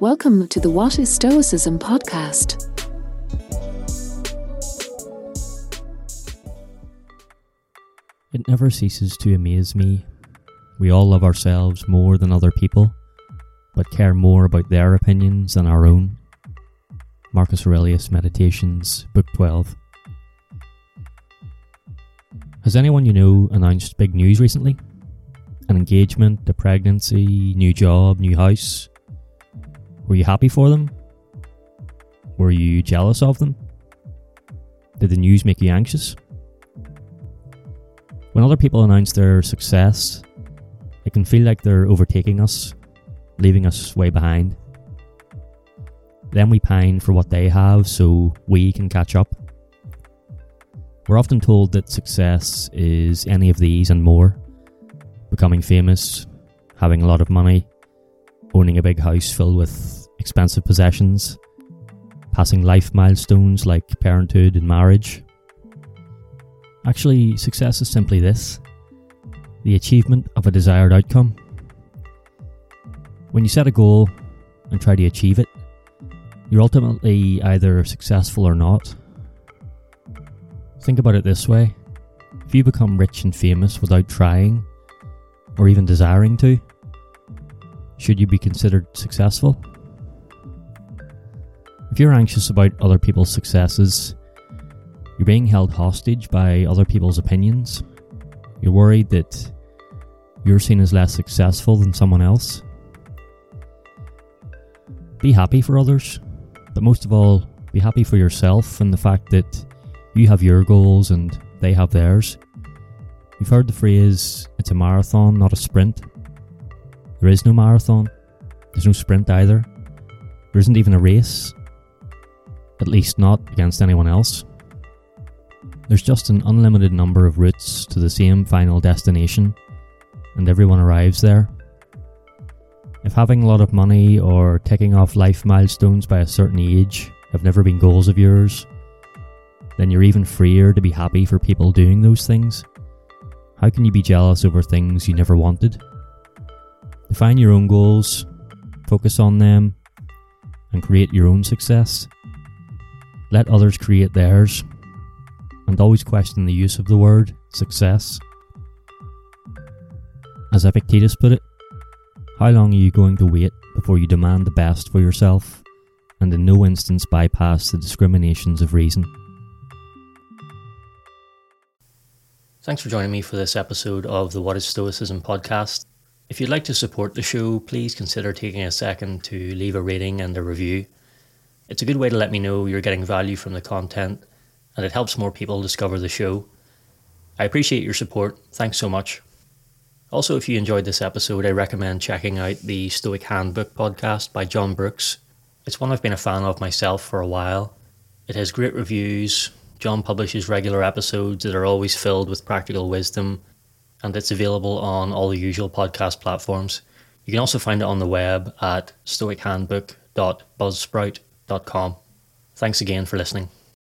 Welcome to the What is Stoicism podcast. It never ceases to amaze me. We all love ourselves more than other people, but care more about their opinions than our own. Marcus Aurelius Meditations, Book 12. Has anyone you know announced big news recently? An engagement, a pregnancy, new job, new house? Were you happy for them? Were you jealous of them? Did the news make you anxious? When other people announce their success, it can feel like they're overtaking us, leaving us way behind. Then we pine for what they have so we can catch up. We're often told that success is any of these and more becoming famous, having a lot of money, a big house filled with expensive possessions, passing life milestones like parenthood and marriage. Actually, success is simply this the achievement of a desired outcome. When you set a goal and try to achieve it, you're ultimately either successful or not. Think about it this way if you become rich and famous without trying, or even desiring to, should you be considered successful? If you're anxious about other people's successes, you're being held hostage by other people's opinions. You're worried that you're seen as less successful than someone else. Be happy for others, but most of all, be happy for yourself and the fact that you have your goals and they have theirs. You've heard the phrase, it's a marathon, not a sprint. There is no marathon, there's no sprint either. There isn't even a race, at least not against anyone else. There's just an unlimited number of routes to the same final destination, and everyone arrives there. If having a lot of money or ticking off life milestones by a certain age have never been goals of yours, then you're even freer to be happy for people doing those things. How can you be jealous over things you never wanted? Define your own goals, focus on them, and create your own success. Let others create theirs, and always question the use of the word success. As Epictetus put it, how long are you going to wait before you demand the best for yourself and in no instance bypass the discriminations of reason? Thanks for joining me for this episode of the What is Stoicism podcast. If you'd like to support the show, please consider taking a second to leave a rating and a review. It's a good way to let me know you're getting value from the content and it helps more people discover the show. I appreciate your support. Thanks so much. Also, if you enjoyed this episode, I recommend checking out the Stoic Handbook podcast by Jon Brooks. It's one I've been a fan of myself for a while. It has great reviews. Jon publishes regular episodes that are always filled with practical wisdom, and it's available on all the usual podcast platforms. You can also find it on the web at stoichandbook.buzzsprout.com. Thanks again for listening.